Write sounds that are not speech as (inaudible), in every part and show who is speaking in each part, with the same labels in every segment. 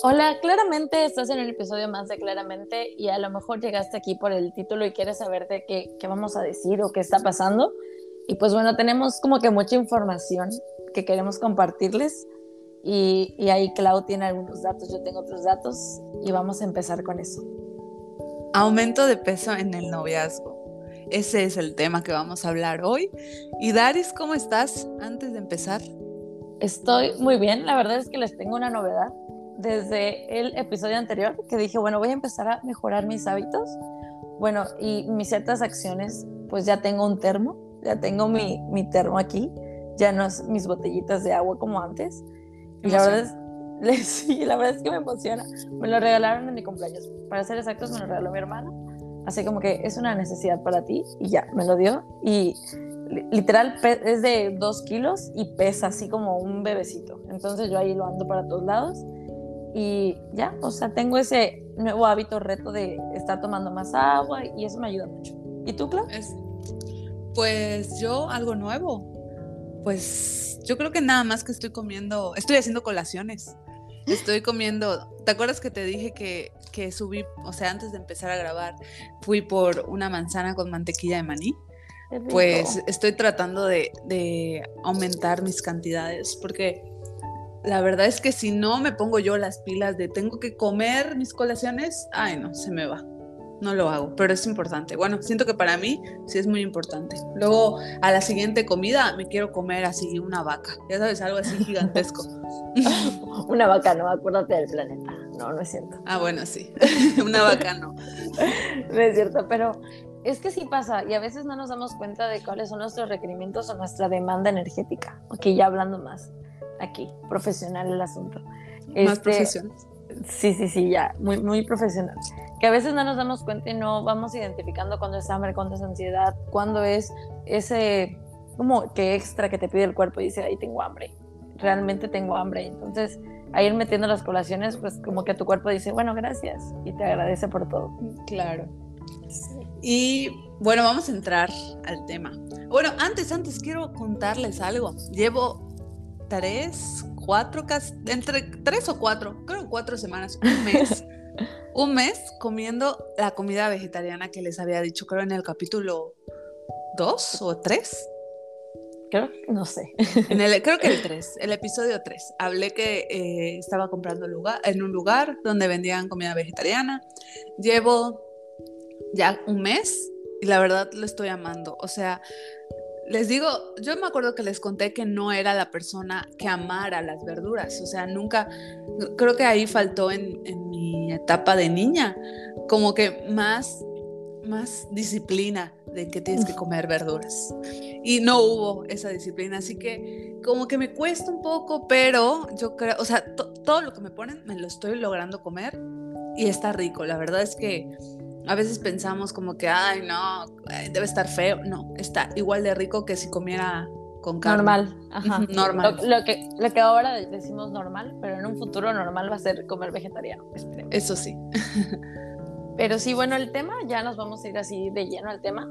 Speaker 1: Hola, claramente estás en el episodio más de Claramente y a lo mejor llegaste aquí por el título y quieres saber de qué, qué vamos a decir o qué está pasando. Y pues bueno, tenemos como que mucha información que queremos compartirles y, y ahí Clau tiene algunos datos, yo tengo otros datos y vamos a empezar con eso.
Speaker 2: Aumento de peso en el noviazgo. Ese es el tema que vamos a hablar hoy. Y Daris, ¿cómo estás? Antes de empezar.
Speaker 1: Estoy muy bien, la verdad es que les tengo una novedad. Desde el episodio anterior que dije, bueno, voy a empezar a mejorar mis hábitos. Bueno, y mis ciertas acciones, pues ya tengo un termo, ya tengo mi, mi termo aquí, ya no es mis botellitas de agua como antes. Y la verdad, es, (laughs) sí, la verdad es que me emociona. Me lo regalaron en mi cumpleaños. Para ser exactos, me lo regaló mi hermana. Así como que es una necesidad para ti y ya, me lo dio. Y literal es de dos kilos y pesa así como un bebecito. Entonces yo ahí lo ando para todos lados y ya, o sea, tengo ese nuevo hábito, reto de estar tomando más agua y eso me ayuda mucho. ¿Y tú, Clau?
Speaker 2: pues yo algo nuevo. Pues yo creo que nada más que estoy comiendo, estoy haciendo colaciones. Estoy comiendo, ¿te acuerdas que te dije que, que subí, o sea, antes de empezar a grabar, fui por una manzana con mantequilla de maní? Pues estoy tratando de, aumentar mis cantidades porque la verdad es que si no me pongo yo las pilas de tengo que comer mis colaciones, ay no, se me va. No lo hago, pero es importante. Bueno, siento que para mí sí es muy importante. Luego, a la siguiente comida, me quiero comer así una vaca. Ya sabes, algo así gigantesco. (laughs)
Speaker 1: una vaca, no, acuérdate del planeta. No, no es cierto.
Speaker 2: Ah, bueno, sí. (laughs) una vaca no. (laughs)
Speaker 1: no es cierto, pero es que sí pasa y a veces no nos damos cuenta de cuáles son nuestros requerimientos o nuestra demanda energética. Ok, ya hablando más aquí, profesional el asunto.
Speaker 2: Más este, profesional.
Speaker 1: Sí, sí, sí, ya, muy, muy profesional. Que a veces no nos damos cuenta y no vamos identificando cuándo es hambre, cuándo es ansiedad, cuándo es ese como que extra que te pide el cuerpo y dice, ahí tengo hambre, realmente tengo hambre. Entonces, a ir metiendo las colaciones, pues como que tu cuerpo dice, bueno, gracias y te agradece por todo.
Speaker 2: Claro. Y bueno, vamos a entrar al tema. Bueno, antes, antes quiero contarles algo. Llevo tres, cuatro, entre tres o cuatro, creo cuatro semanas, un (laughs) mes, un mes comiendo la comida vegetariana que les había dicho, creo en el capítulo dos o tres.
Speaker 1: Creo, no sé.
Speaker 2: En el, creo que el (laughs) 3, el episodio 3. Hablé que eh, estaba comprando lugar, en un lugar donde vendían comida vegetariana. Llevo ya un mes y la verdad lo estoy amando. O sea, les digo, yo me acuerdo que les conté que no era la persona que amara las verduras. O sea, nunca, creo que ahí faltó en, en mi etapa de niña, como que más, más disciplina de que tienes que comer verduras. Y no hubo esa disciplina, así que como que me cuesta un poco, pero yo creo, o sea, todo lo que me ponen me lo estoy logrando comer y está rico. La verdad es que a veces pensamos como que, ay, no, debe estar feo. No, está igual de rico que si comiera con carne.
Speaker 1: Normal, ajá. Normal. Lo, que, lo que ahora decimos normal, pero en un futuro normal va a ser comer vegetariano.
Speaker 2: Eso sí. (laughs)
Speaker 1: pero sí, bueno, el tema, ya nos vamos a ir así de lleno al tema,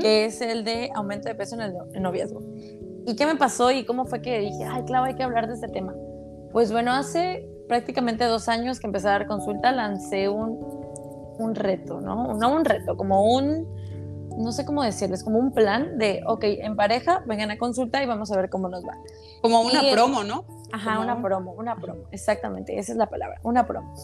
Speaker 1: que es el de aumento de peso en el noviazgo. ¿Y qué me pasó y cómo fue que dije, ay, claro, hay que hablar de este tema? Pues bueno, hace prácticamente dos años que empecé a dar consulta, lancé un un reto, ¿no? No un reto, como un, no sé cómo decirles, como un plan de, ok, en pareja, vengan a consulta y vamos a ver cómo nos va.
Speaker 2: Como una promo, ¿no?
Speaker 1: Ajá, una promo, una promo, exactamente, esa es la palabra, una promo.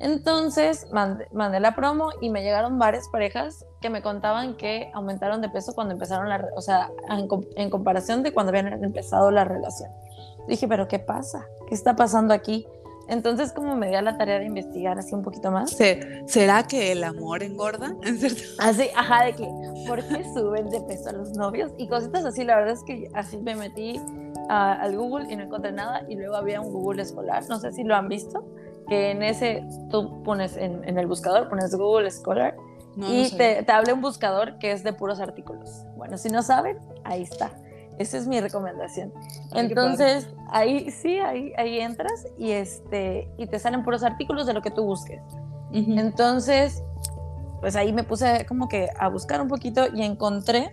Speaker 1: Entonces mandé, la promo y me llegaron varias parejas que me contaban que aumentaron de peso cuando empezaron la, o sea, en, en comparación de cuando habían empezado la relación. Dije, pero ¿qué pasa? ¿Qué está pasando aquí? Entonces, como me dio la tarea de investigar así un poquito más.
Speaker 2: ¿Será que el amor engorda? (laughs)
Speaker 1: Así, ajá, de que, ¿por qué suben de peso a los novios? Y cositas así, la verdad es que así me metí al Google y no encontré nada. Y luego había un Google escolar, no sé si lo han visto, que en ese tú pones en, el buscador, pones Google Scholar y te, te habla un buscador que es de puros artículos. Bueno, si no saben, ahí está. Esa es mi recomendación. Entonces, ahí sí, ahí, ahí entras y, este, y te salen puros artículos de lo que tú busques. Entonces, pues ahí me puse como que a buscar un poquito y encontré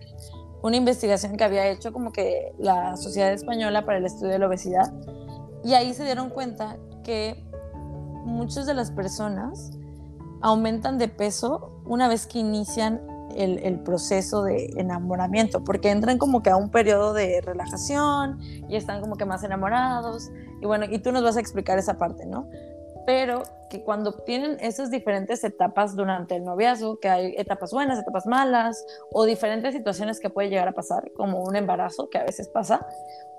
Speaker 1: una investigación que había hecho como que la Sociedad Española para el Estudio de la Obesidad. Y ahí se dieron cuenta que muchas de las personas aumentan de peso una vez que inician el, proceso de enamoramiento, porque entran como que a un periodo de relajación y están como que más enamorados. Y bueno, y tú nos vas a explicar esa parte, ¿no? Pero que cuando tienen esas diferentes etapas durante el noviazgo, que hay etapas buenas, etapas malas, o diferentes situaciones que puede llegar a pasar, como un embarazo, que a veces pasa,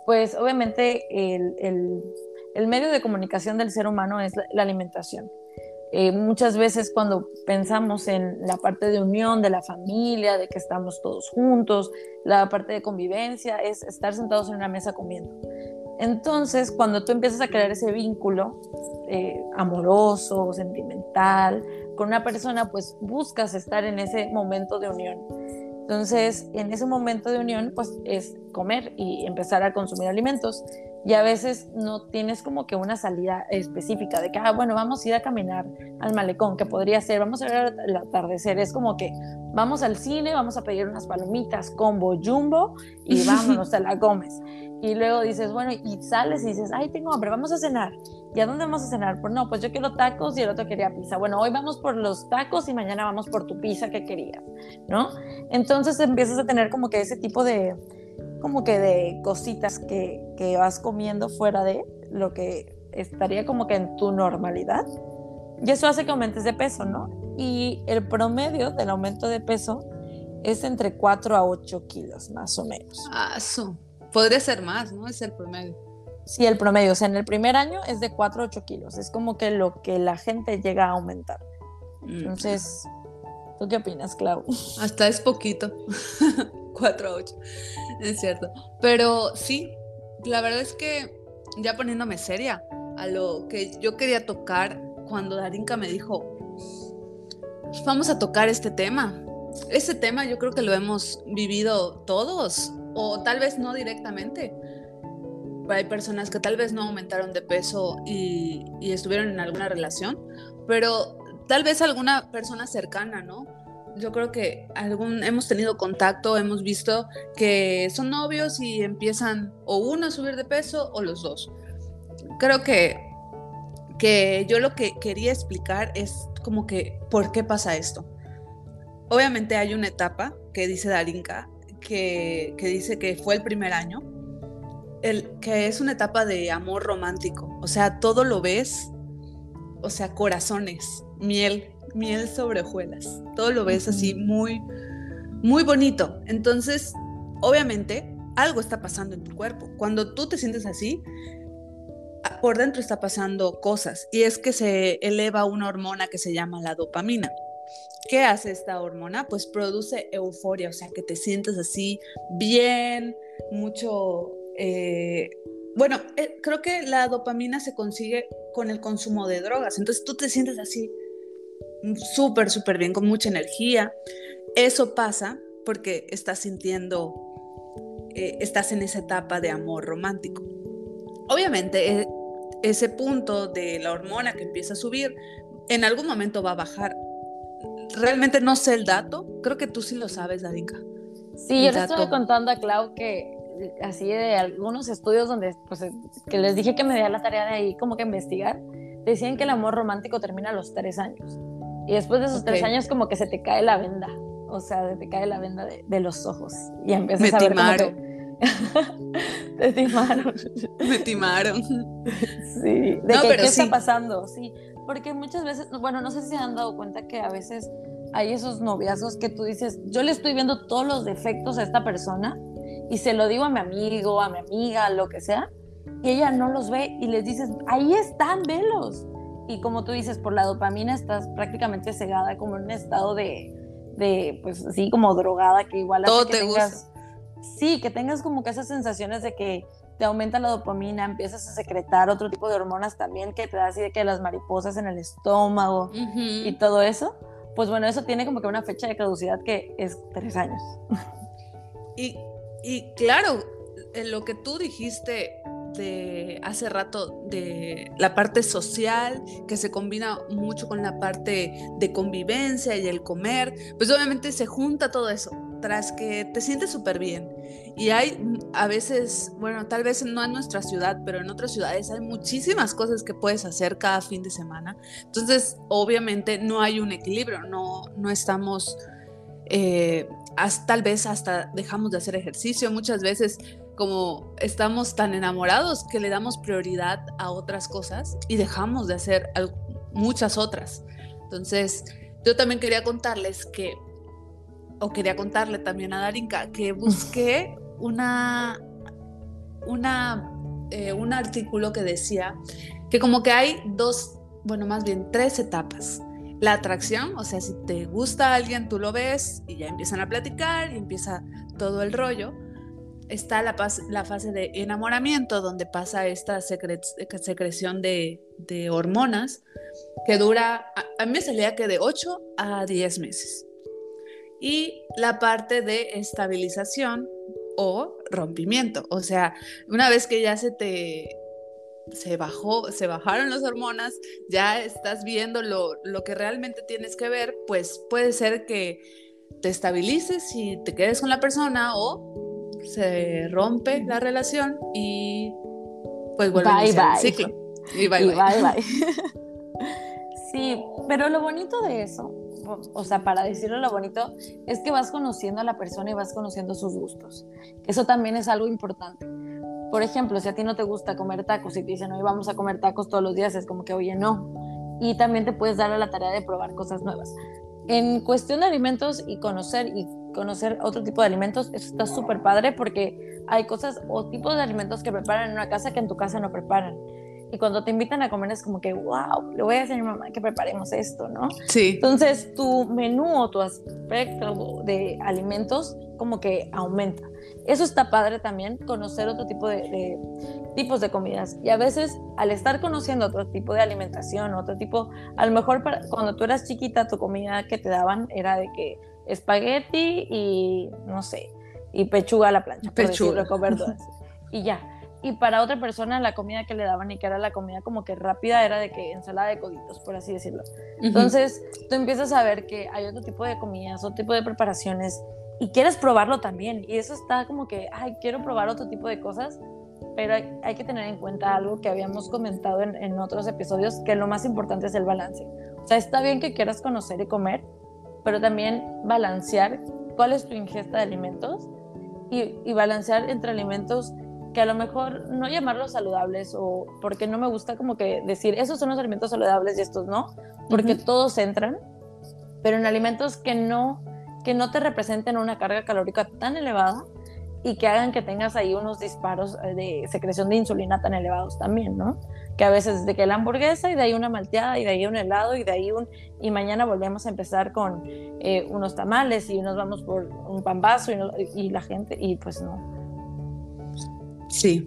Speaker 1: pues obviamente el, el, medio de comunicación del ser humano es la alimentación. Eh, muchas veces cuando pensamos en la parte de unión de la familia, de que estamos todos juntos, la parte de convivencia es estar sentados en una mesa comiendo. Entonces, cuando tú empiezas a crear ese vínculo eh, amoroso, sentimental, con una persona, pues buscas estar en ese momento de unión. Entonces, en ese momento de unión, pues es comer y empezar a consumir alimentos y a veces no tienes como que una salida específica de que, ah, bueno, vamos a ir a caminar al malecón, que podría ser, vamos a ver el atardecer, es como que vamos al cine, vamos a pedir unas palomitas combo jumbo y (laughs) vámonos, te la comes. Y luego dices, bueno, y sales y dices, ay, tengo hambre, vamos a cenar. ¿Y a dónde vamos a cenar? Pues no, pues yo quiero tacos y el otro quería pizza. Bueno, hoy vamos por los tacos y mañana vamos por tu pizza que querías, ¿no? Entonces empiezas a tener como que ese tipo de, como que de cositas que, que vas comiendo fuera de lo que estaría como que en tu normalidad. Y eso hace que aumentes de peso, ¿no? Y el promedio del aumento de peso es entre 4 a 8 kilos, más o menos.
Speaker 2: Ah, eso. Podría ser más, ¿no? Es el promedio.
Speaker 1: Sí, el promedio. O sea, en el primer año es de 4 a 8 kilos. Es como que lo que la gente llega a aumentar. Mm. Entonces, ¿tú qué opinas, Clau?
Speaker 2: Hasta es poquito. (laughs) 4 a 8. Es cierto. Pero sí, la verdad es que ya poniéndome seria a lo que yo quería tocar cuando Darinka me dijo, vamos a tocar este tema. Este tema yo creo que lo hemos vivido todos, o tal vez no directamente. Hay personas que tal vez no aumentaron de peso y, y estuvieron en alguna relación, pero tal vez alguna persona cercana, ¿no? Yo creo que algún, hemos tenido contacto, hemos visto que son novios y empiezan o uno a subir de peso o los dos. Creo que, que yo lo que quería explicar es como que, ¿por qué pasa esto? Obviamente hay una etapa que dice Darinka, que, que dice que fue el primer año, el, que es una etapa de amor romántico, o sea, todo lo ves, o sea, corazones, miel, miel sobre hojuelas. Todo lo ves así muy, muy bonito. Entonces, obviamente, algo está pasando en tu cuerpo. Cuando tú te sientes así, por dentro está pasando cosas y es que se eleva una hormona que se llama la dopamina. ¿Qué hace esta hormona? Pues produce euforia, o sea, que te sientes así bien, mucho... Eh, bueno, eh, creo que la dopamina se consigue con el consumo de drogas, entonces tú te sientes así súper, súper bien, con mucha energía. Eso pasa porque estás sintiendo, eh, estás en esa etapa de amor romántico. Obviamente, e, ese punto de la hormona que empieza a subir, en algún momento va a bajar. Realmente no sé el dato, creo que tú sí lo sabes, Darinka.
Speaker 1: Sí, yo le estoy contando a Clau que así de algunos estudios donde, pues, que les dije que me diera la tarea de ahí como que investigar, decían que el amor romántico termina a los tres años. Y después de esos tres años como que se te cae la venda, o sea, se te cae la venda de, los ojos y empiezas a ver
Speaker 2: timaron. (laughs)
Speaker 1: te timaron.
Speaker 2: Me timaron.
Speaker 1: Sí, de qué está pasando, sí, porque muchas veces, bueno, no sé si se han dado cuenta que a veces hay esos noviazgos que tú dices, yo le estoy viendo todos los defectos a esta persona y se lo digo a mi amigo, a mi amiga, lo que sea, y ella no los ve y les dices, ahí están, velos y como tú dices, por la dopamina estás prácticamente cegada como en un estado de, de pues así como drogada, que igual
Speaker 2: Todo
Speaker 1: que
Speaker 2: te tengas,
Speaker 1: sí, que tengas como que esas sensaciones de que te aumenta la dopamina, empiezas a secretar otro tipo de hormonas también que te da así de que las mariposas en el estómago y todo eso. Pues bueno, eso tiene como que una fecha de caducidad que es tres años.
Speaker 2: Y, y claro, lo que tú dijiste de hace rato de la parte social que se combina mucho con la parte de convivencia y el comer, pues obviamente se junta todo eso, tras que te sientes súper bien Y hay a veces, bueno, tal vez no en nuestra ciudad, pero en otras ciudades hay muchísimas cosas que puedes hacer cada fin de semana. Entonces, obviamente no hay un equilibrio, no, no estamos, eh, tal vez hasta dejamos de hacer ejercicio. Muchas veces como estamos tan enamorados que le damos prioridad a otras cosas y dejamos de hacer muchas otras. Entonces, yo también quería contarles que, o quería contarle también a Darinka, que busqué una, una, eh, un artículo que decía que como que hay dos, bueno, más bien tres etapas. La atracción, o sea, si te gusta alguien, tú lo ves y ya empiezan a platicar y empieza todo el rollo está la, fase de enamoramiento, donde pasa esta secreción de, hormonas, que dura, a, mí me salía que de 8 a 10 meses. Y la parte de estabilización o rompimiento, o sea, una vez que ya se te se bajó, se bajaron las hormonas, ya estás viendo lo, lo que realmente tienes que ver, pues puede ser que te estabilices y te quedes con la persona o se rompe la relación y pues vuelve a iniciar el ciclo.
Speaker 1: Y bye, bye. (laughs) sí, pero lo bonito de eso, o sea, para decirlo lo bonito, es que vas conociendo a la persona y vas conociendo sus gustos. Eso también es algo importante. Por ejemplo, si a ti no te gusta comer tacos y te dicen, hoy vamos a comer tacos todos los días, es como que, oye, no. Y también te puedes dar a la tarea de probar cosas nuevas. En cuestión de alimentos y conocer y conocer otro tipo de alimentos, eso está súper padre porque hay cosas o tipos de alimentos que preparan en una casa que en tu casa no preparan. Y cuando te invitan a comer es como que, wow, le voy a decir a mi mamá que preparemos esto, ¿no?
Speaker 2: Sí.
Speaker 1: Entonces tu menú o tu aspecto de alimentos como que aumenta. Eso está padre también, conocer otro tipo de, tipos de comidas. Y a veces, al estar conociendo otro tipo de alimentación, otro tipo, a lo mejor cuando tú eras chiquita, tu comida que te daban era de que espagueti y no sé, y pechuga a la plancha, pechuga. con verduras. (laughs) y ya. Y para otra persona la comida que le daban y que era la comida como que rápida era de que ensalada de coditos, por así decirlo. Entonces, tú empiezas a ver que hay otro tipo de comidas, otro tipo de preparaciones y quieres probarlo también. Y eso está como que, ay, quiero probar otro tipo de cosas, pero hay, que tener en cuenta algo que habíamos comentado en, en otros episodios, que lo más importante es el balance. O sea, está bien que quieras conocer y comer, pero también balancear cuál es tu ingesta de alimentos y, balancear entre alimentos que a lo mejor no llamarlos saludables o porque no me gusta como que decir esos son los alimentos saludables y estos no, porque todos entran, pero en alimentos que no que no te representen una carga calórica tan elevada y que hagan que tengas ahí unos disparos eh, de secreción de insulina tan elevados también, ¿no? Que a veces de que la hamburguesa y de ahí una malteada y de ahí un helado y de ahí un... Y mañana volvemos a empezar con eh, unos tamales y nos vamos por un pambazo y, y la gente, y pues no.
Speaker 2: Sí.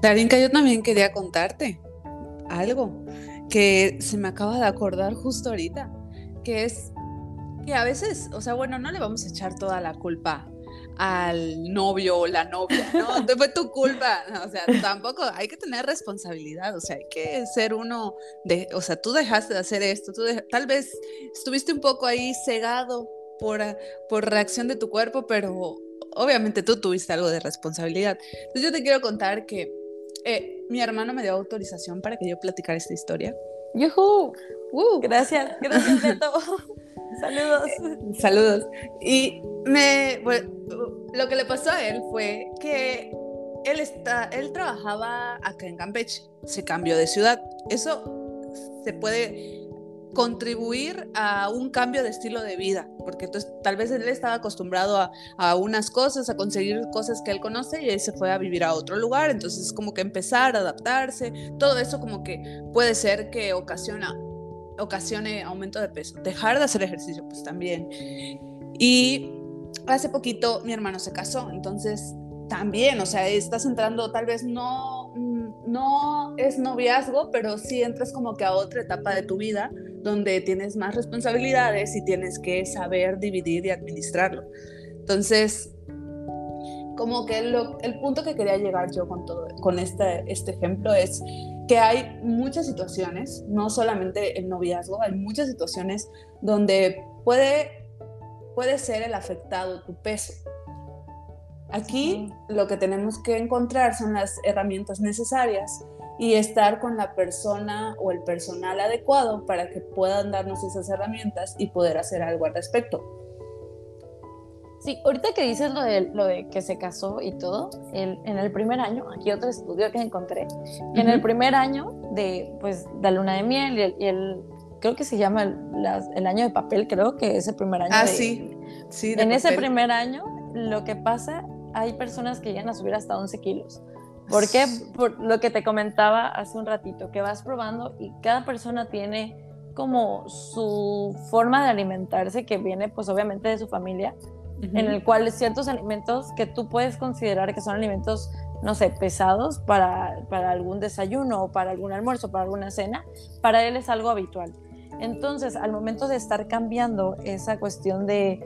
Speaker 2: Darinka, yo también quería contarte algo que se me acaba de acordar justo ahorita, que es que a veces, o sea, bueno, no le vamos a echar toda la culpa al novio o la novia, ¿no? Fue tu culpa, o sea, tampoco hay que tener responsabilidad, o sea, hay que ser uno de, o sea, tú dejaste de hacer esto, tú tal vez estuviste un poco ahí cegado por, por reacción de tu cuerpo, pero obviamente tú tuviste algo de responsabilidad. Entonces yo te quiero contar que eh, mi hermano me dio autorización para que yo platicara esta historia.
Speaker 1: ¡Yuhu! Uh. Gracias, gracias Beto. (laughs) (laughs) Saludos.
Speaker 2: saludos. Y me, lo que le pasó a él fue que él, está, él trabajaba acá en Campeche, se cambió de ciudad. Eso se puede contribuir a un cambio de estilo de vida, porque entonces tal vez él estaba acostumbrado a, a, unas cosas, a conseguir cosas que él conoce y él se fue a vivir a otro lugar, entonces como que empezar a adaptarse, todo eso como que puede ser que ocasiona ocasione aumento de peso. Dejar de hacer ejercicio, pues también. Y hace poquito mi hermano se casó, entonces también, o sea, estás entrando, tal vez no, no es noviazgo, pero sí entras como que a otra etapa de tu vida donde tienes más responsabilidades y tienes que saber dividir y administrarlo. Entonces, como que el punto que quería llegar yo con todo, con este, este ejemplo es que hay muchas situaciones, no solamente el noviazgo, hay muchas situaciones donde puede, puede ser el afectado tu peso. Aquí lo que tenemos que encontrar son las herramientas necesarias y estar con la persona o el personal adecuado para que puedan darnos esas herramientas y poder hacer algo al respecto.
Speaker 1: Sí, ahorita que dices lo de, lo de que se casó y todo, el, en el primer año, aquí otro estudio que encontré, en el primer año de, pues, la luna de miel y el, creo que se llama el, año de papel, creo que es el primer año.
Speaker 2: Ah, sí, sí.
Speaker 1: en ese primer año, lo que pasa, hay personas que llegan a subir hasta 11 kilos. ¿Por qué? Por lo que te comentaba hace un ratito, que vas probando y cada persona tiene como su forma de alimentarse que viene pues obviamente de su familia en el cual ciertos alimentos que tú puedes considerar que son alimentos, no sé, pesados para, para algún desayuno o para algún almuerzo, para alguna cena, para él es algo habitual. Entonces, al momento de estar cambiando esa cuestión de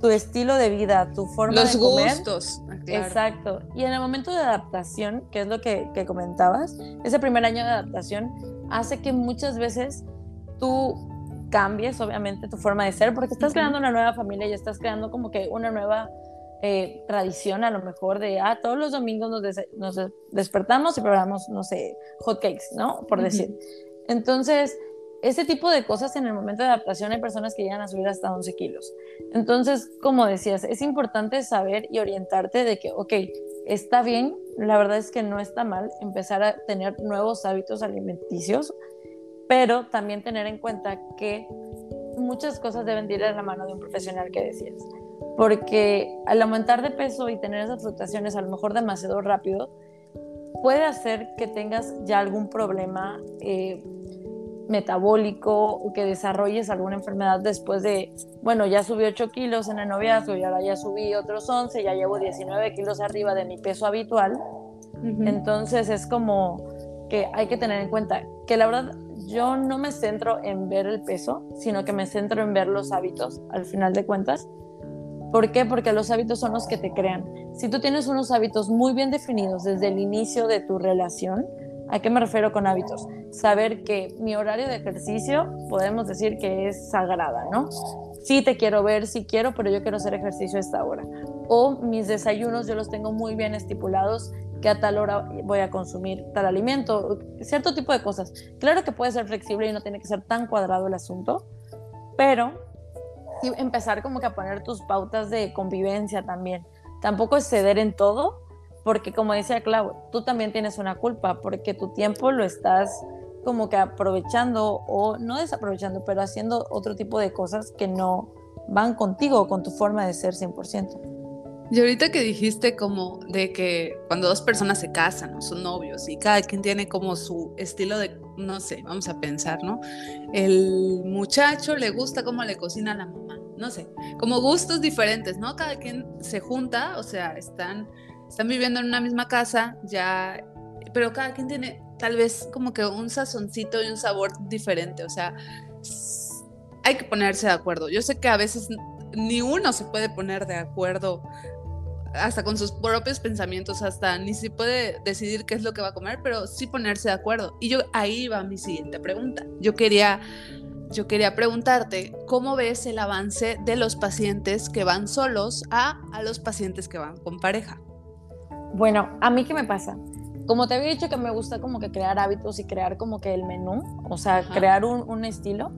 Speaker 1: tu estilo de vida, tu forma
Speaker 2: de
Speaker 1: comer.
Speaker 2: Los gustos.
Speaker 1: Ah, exacto. Y en el momento de adaptación, que es lo que, que comentabas, ese primer año de adaptación hace que muchas veces tú cambies obviamente tu forma de ser, porque estás creando una nueva familia y estás creando como que una nueva eh, tradición a lo mejor de, ah, todos los domingos nos, nos despertamos y preparamos, no sé, hot cakes, ¿no? Por decir. Entonces, ese tipo de cosas en el momento de adaptación hay personas que llegan a subir hasta 11 kilos. Entonces, como decías, es importante saber y orientarte de que, ok, está bien, la verdad es que no está mal empezar a tener nuevos hábitos alimenticios pero también tener en cuenta que muchas cosas deben ir de la mano de un profesional que decías, porque al aumentar de peso y tener esas fluctuaciones a lo mejor demasiado rápido, puede hacer que tengas ya algún problema eh, metabólico o que desarrolles alguna enfermedad después de, bueno, ya subí 8 kilos en el noviazgo y ahora ya subí otros 11, ya llevo 19 kilos arriba de mi peso habitual. Entonces es como que hay que tener en cuenta que la verdad yo no me centro en ver el peso, sino que me centro en ver los hábitos al final de cuentas. ¿Por qué? Porque los hábitos son los que te crean. Si tú tienes unos hábitos muy bien definidos desde el inicio de tu relación, ¿a qué me refiero con hábitos? Saber que mi horario de ejercicio podemos decir que es sagrada, ¿no? Sí te quiero ver, sí quiero, pero yo quiero hacer ejercicio a esta hora. O mis desayunos yo los tengo muy bien estipulados que a tal hora voy a consumir tal alimento, cierto tipo de cosas. Claro que puede ser flexible y no tiene que ser tan cuadrado el asunto, pero empezar como que a poner tus pautas de convivencia también. Tampoco es ceder en todo, porque como decía Clau, tú también tienes una culpa, porque tu tiempo lo estás como que aprovechando o no desaprovechando, pero haciendo otro tipo de cosas que no van contigo, con tu forma de ser 100%.
Speaker 2: Y ahorita que dijiste como de que cuando dos personas se casan o son novios y cada quien tiene como su estilo de, no sé, vamos a pensar, ¿no? El muchacho le gusta cómo le cocina la mamá, no sé, como gustos diferentes, ¿no? Cada quien se junta, o sea, están, están viviendo en una misma casa, ya, pero cada quien tiene tal vez como que un sazoncito y un sabor diferente, o sea, hay que ponerse de acuerdo. Yo sé que a veces ni uno se puede poner de acuerdo hasta con sus propios pensamientos, hasta ni se puede decidir qué es lo que va a comer, pero sí ponerse de acuerdo. Y yo ahí va mi siguiente pregunta. Yo quería yo quería preguntarte, ¿cómo ves el avance de los pacientes que van solos a, a los pacientes que van con pareja?
Speaker 1: Bueno, a mí qué me pasa? Como te había dicho que me gusta como que crear hábitos y crear como que el menú, o sea, crear un, un estilo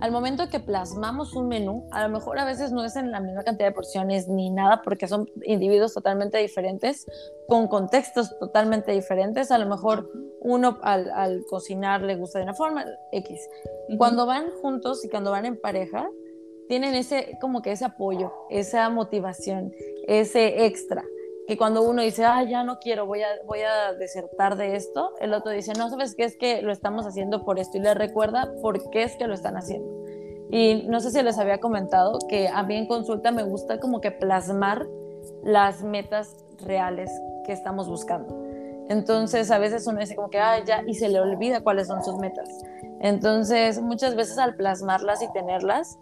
Speaker 1: al momento que plasmamos un menú, a lo mejor a veces no es en la misma cantidad de porciones ni nada, porque son individuos totalmente diferentes, con contextos totalmente diferentes. A lo mejor uno al, cocinar le gusta de una forma, X. Cuando van juntos y cuando van en pareja, tienen ese, como que ese apoyo, esa motivación, ese extra que cuando uno dice, ah, ya no quiero, voy a, voy a desertar de esto, el otro dice, no, ¿sabes qué? Es que lo estamos haciendo por esto y le recuerda por qué es que lo están haciendo. Y no sé si les había comentado que a mí en consulta me gusta como que plasmar las metas reales que estamos buscando. Entonces a veces uno dice como que, ah, ya, y se le olvida cuáles son sus metas. Entonces muchas veces al plasmarlas y tenerlas,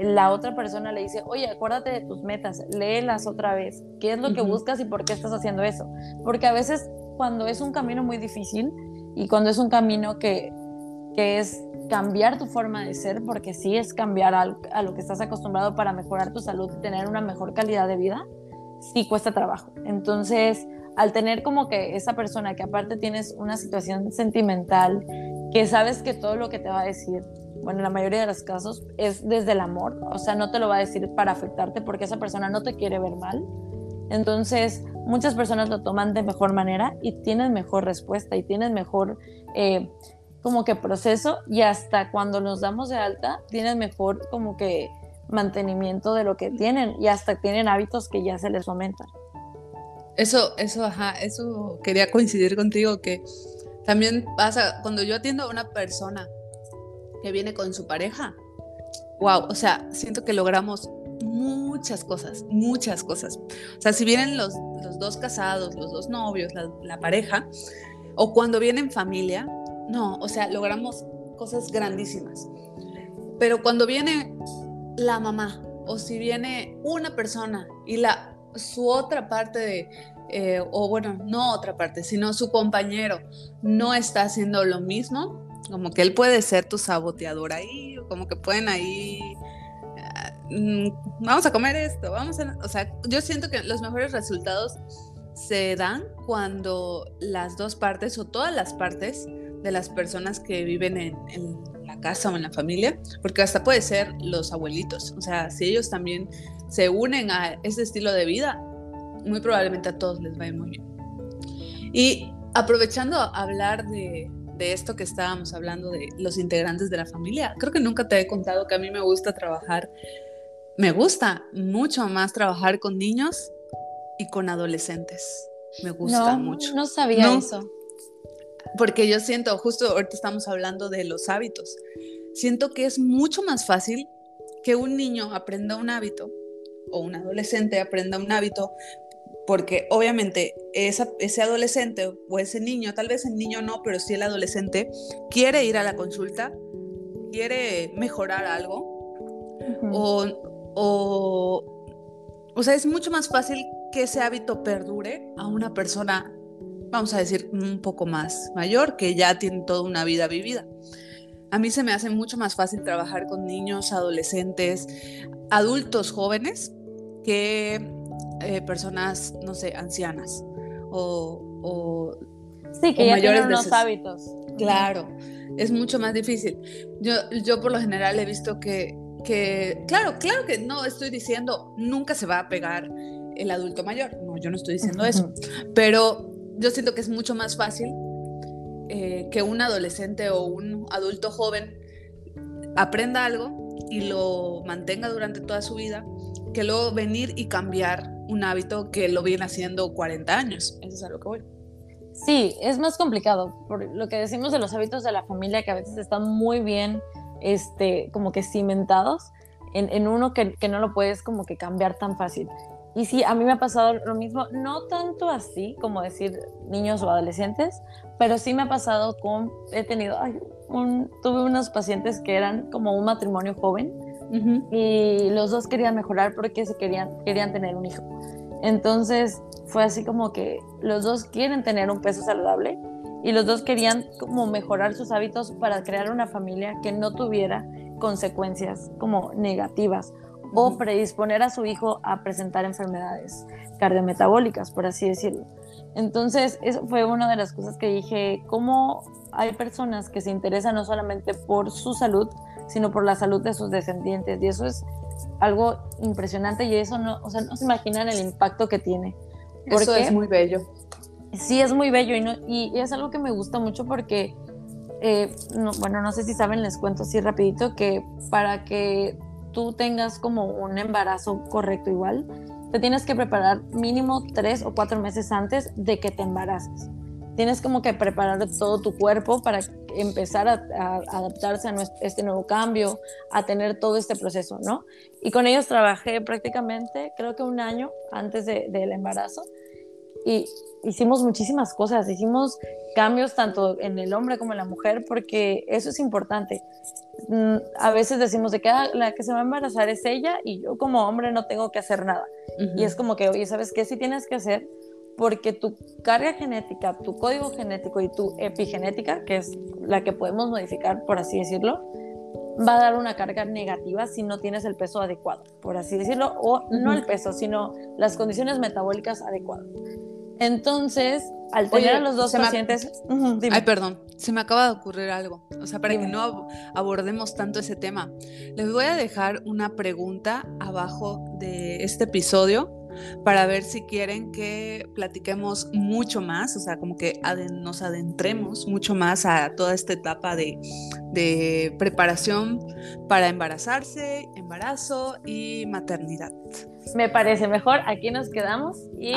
Speaker 1: la otra persona le dice, oye, acuérdate de tus metas, léelas otra vez, qué es lo que buscas y por qué estás haciendo eso. Porque a veces cuando es un camino muy difícil y cuando es un camino que, que es cambiar tu forma de ser, porque sí es cambiar a, a, lo que estás acostumbrado para mejorar tu salud y tener una mejor calidad de vida, sí cuesta trabajo. Entonces, al tener como que esa persona que aparte tienes una situación sentimental, que sabes que todo lo que te va a decir, bueno, en la mayoría de los casos es desde el amor, o sea, no te lo va a decir para afectarte porque esa persona no te quiere ver mal. Entonces, muchas personas lo toman de mejor manera y tienen mejor respuesta y tienen mejor eh, como que proceso y hasta cuando nos damos de alta tienen mejor como que mantenimiento de lo que tienen y hasta tienen hábitos que ya se les fomentan.
Speaker 2: Eso, eso, ajá, eso quería coincidir contigo que también pasa cuando yo atiendo a una persona que viene con su pareja. Wow, o sea, siento que logramos muchas cosas, muchas cosas. O sea, si vienen los, los dos casados, los dos novios, la, pareja, o cuando vienen familia, no, o sea, logramos cosas grandísimas. Pero cuando viene la mamá o si viene una persona y la su otra parte de eh, o bueno no otra parte sino su compañero no está haciendo lo mismo como que él puede ser tu saboteador ahí como que pueden ahí ah, mm, vamos a comer esto vamos a o sea yo siento que los mejores resultados se dan cuando las dos partes o todas las partes de las personas que viven en, la casa o en la familia, porque hasta puede ser los abuelitos, o sea, si ellos también se unen a ese estilo de vida, muy probablemente a todos les va a ir muy bien. Y aprovechando a hablar de, de esto que estábamos hablando de los integrantes de la familia, creo que nunca te he contado que a mí me gusta trabajar, me gusta mucho más trabajar con niños y con adolescentes. Me gusta mucho.
Speaker 1: No sabía eso
Speaker 2: porque yo siento, justo ahorita estamos hablando de los hábitos, siento que es mucho más fácil que un niño aprenda un hábito o un adolescente aprenda un hábito, porque obviamente ese adolescente o ese niño, tal vez el niño no, pero sí el adolescente, quiere ir a la consulta, quiere mejorar algo, o, o, o sea, es mucho más fácil que ese hábito perdure a una persona vamos a decir, un poco más mayor, que ya tiene toda una vida vivida. A mí se me hace mucho más fácil trabajar con niños, adolescentes, adultos jóvenes que eh, personas, no sé, ancianas o,
Speaker 1: sí, que ya mayores tienen unos hábitos.
Speaker 2: Claro, es mucho más difícil. Yo, yo por lo general he visto que, que, claro, claro que no estoy diciendo nunca se va a pegar el adulto mayor, no, yo no estoy diciendo eso, pero yo siento que es mucho más fácil eh, que un adolescente o un adulto joven aprenda algo y lo mantenga durante toda su vida, que luego venir y cambiar un hábito que lo viene haciendo 40 años. Eso es a lo que voy.
Speaker 1: Sí, es más complicado. Por lo que decimos de los hábitos de la familia, que a veces están muy bien, este, como que cimentados en, en uno que, que, no lo puedes como que cambiar tan fácil. Y sí, a mí me ha pasado lo mismo, no tanto así como decir niños o adolescentes, pero sí me ha pasado con, he tenido, un, tuve unos pacientes que eran como un matrimonio joven y los dos querían mejorar porque se querían, querían tener un hijo. Entonces fue así como que los dos quieren tener un peso saludable y los dos querían como mejorar sus hábitos para crear una familia que no tuviera consecuencias como negativas o predisponer a su hijo a presentar enfermedades cardiometabólicas, por así decirlo. Entonces, eso fue una de las cosas que dije, cómo hay personas que se interesan no solamente por su salud, sino por la salud de sus descendientes. Y eso es algo impresionante y eso no, o sea, no se imaginan el impacto que tiene.
Speaker 2: eso es muy bello.
Speaker 1: Sí, es muy bello y, no, y, es algo que me gusta mucho porque, eh, bueno, no sé si saben, les cuento así rapidito que para que tú tengas como un embarazo correcto igual, te tienes que preparar mínimo tres o cuatro meses antes de que te embaraces. Tienes como que preparar todo tu cuerpo para empezar a, adaptarse a este nuevo cambio, a tener todo este proceso, ¿no? Y con ellos trabajé prácticamente, creo que un año antes del embarazo y hicimos muchísimas cosas, hicimos cambios tanto en el hombre como en la mujer, porque eso es importante. Mm, a veces decimos de que ah, la que se va a embarazar es ella y yo como hombre no tengo que hacer nada. Y es como que, oye, ¿sabes qué? Sí tienes que hacer porque tu carga genética, tu código genético y tu epigenética, que es la que podemos modificar, por así decirlo, va a dar una carga negativa si no tienes el peso adecuado, por así decirlo, o no el peso, sino las condiciones metabólicas adecuadas. Entonces, al tener a los dos pacientes...
Speaker 2: Ay, perdón, se me acaba de ocurrir algo. O sea, para que no abordemos tanto ese tema, les voy a dejar una pregunta abajo de este episodio para ver si quieren que platiquemos mucho más, o sea, como que nos adentremos mucho más a toda esta etapa de, preparación para embarazarse, embarazo y maternidad.
Speaker 1: Me parece mejor, aquí nos quedamos y,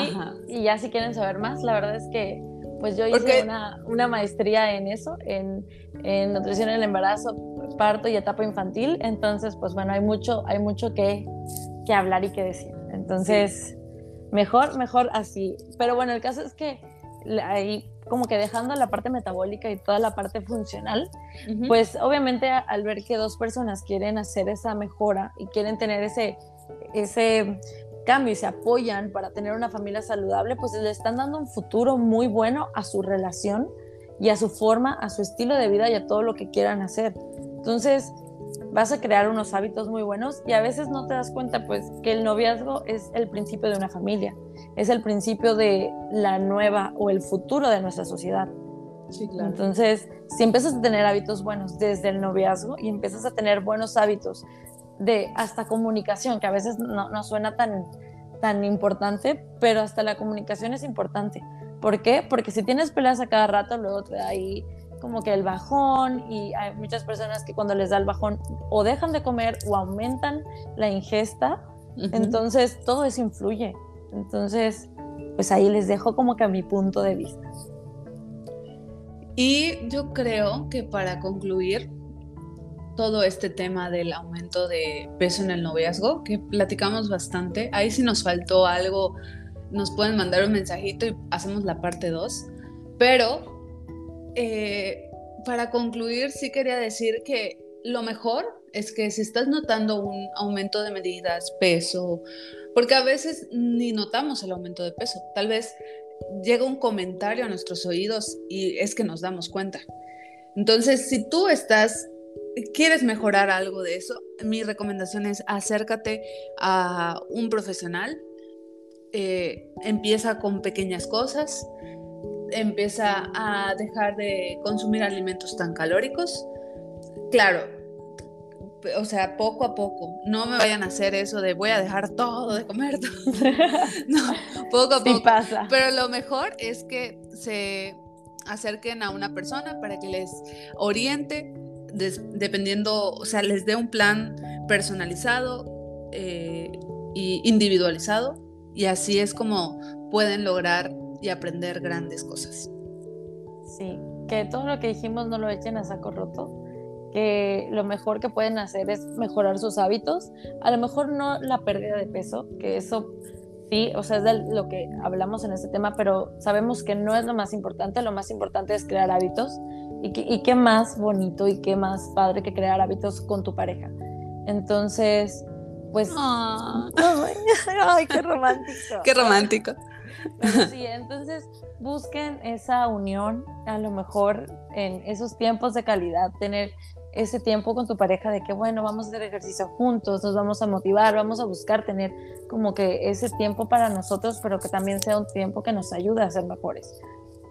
Speaker 1: y ya si quieren saber más, la verdad es que pues yo hice una, una, maestría en eso, en, en, nutrición en el embarazo, parto y etapa infantil, entonces pues bueno, hay mucho, hay mucho que, que hablar y que decir. Entonces, mejor, mejor así. Pero bueno, el caso es que ahí como que dejando la parte metabólica y toda la parte funcional, pues obviamente al ver que dos personas quieren hacer esa mejora y quieren tener ese, ese cambio y se apoyan para tener una familia saludable, pues le están dando un futuro muy bueno a su relación y a su forma, a su estilo de vida y a todo lo que quieran hacer. Entonces, vas a crear unos hábitos muy buenos y a veces no te das cuenta pues que el noviazgo es el principio de una familia, es el principio de la nueva o el futuro de nuestra sociedad. Sí, claro. Entonces, si empiezas a tener hábitos buenos desde el noviazgo y empiezas a tener buenos hábitos de hasta comunicación, que a veces no, no suena tan, tan importante, pero hasta la comunicación es importante. ¿Por qué? Porque si tienes peleas a cada rato, luego te da ahí como que el bajón y hay muchas personas que cuando les da el bajón o dejan de comer o aumentan la ingesta, entonces todo eso influye. Entonces, pues ahí les dejo como que a mi punto de vista.
Speaker 2: Y yo creo que para concluir todo este tema del aumento de peso en el noviazgo, que platicamos bastante, ahí si nos faltó algo, nos pueden mandar un mensajito y hacemos la parte 2, pero eh, para concluir, sí quería decir que lo mejor es que si estás notando un aumento de medidas, peso, porque a veces ni notamos el aumento de peso, tal vez llega un comentario a nuestros oídos y es que nos damos cuenta. Entonces, si tú estás, quieres mejorar algo de eso, mi recomendación es acércate a un profesional, eh, empieza con pequeñas cosas, empieza a dejar de consumir alimentos tan calóricos. Claro, o sea, poco a poco. No me vayan a hacer eso de voy a dejar todo de comer. (laughs) no, poco a poco.
Speaker 1: pasa.
Speaker 2: Pero lo mejor es que se acerquen a una persona para que les oriente, dependiendo, o sea, les dé un plan personalizado e individualizado. Y así es como pueden lograr y aprender grandes cosas.
Speaker 1: Sí, que todo lo que dijimos no lo echen a saco roto, que lo mejor que pueden hacer es mejorar sus hábitos, a lo mejor no la pérdida de peso, que eso sí, o sea, es de lo que hablamos en este tema, pero sabemos que no es lo más importante, lo más importante es crear hábitos y, y qué más bonito y qué más padre que crear hábitos con tu pareja. Entonces, pues...
Speaker 2: Ah. (laughs)
Speaker 1: Ay, qué romántico.
Speaker 2: qué romántico
Speaker 1: sí, entonces busquen esa unión, a lo mejor en esos tiempos de calidad, tener ese tiempo con tu pareja de que, bueno, vamos a hacer ejercicio juntos, nos vamos a motivar, vamos a buscar tener como que ese tiempo para nosotros, pero que también sea un tiempo que nos ayude a ser mejores.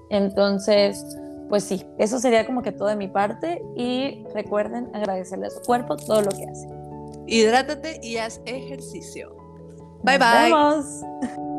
Speaker 1: Entonces, pues sí, eso sería como que todo de mi parte y recuerden agradecerle a su cuerpo todo lo que hace.
Speaker 2: Hidrátate y haz ejercicio. Bye bye.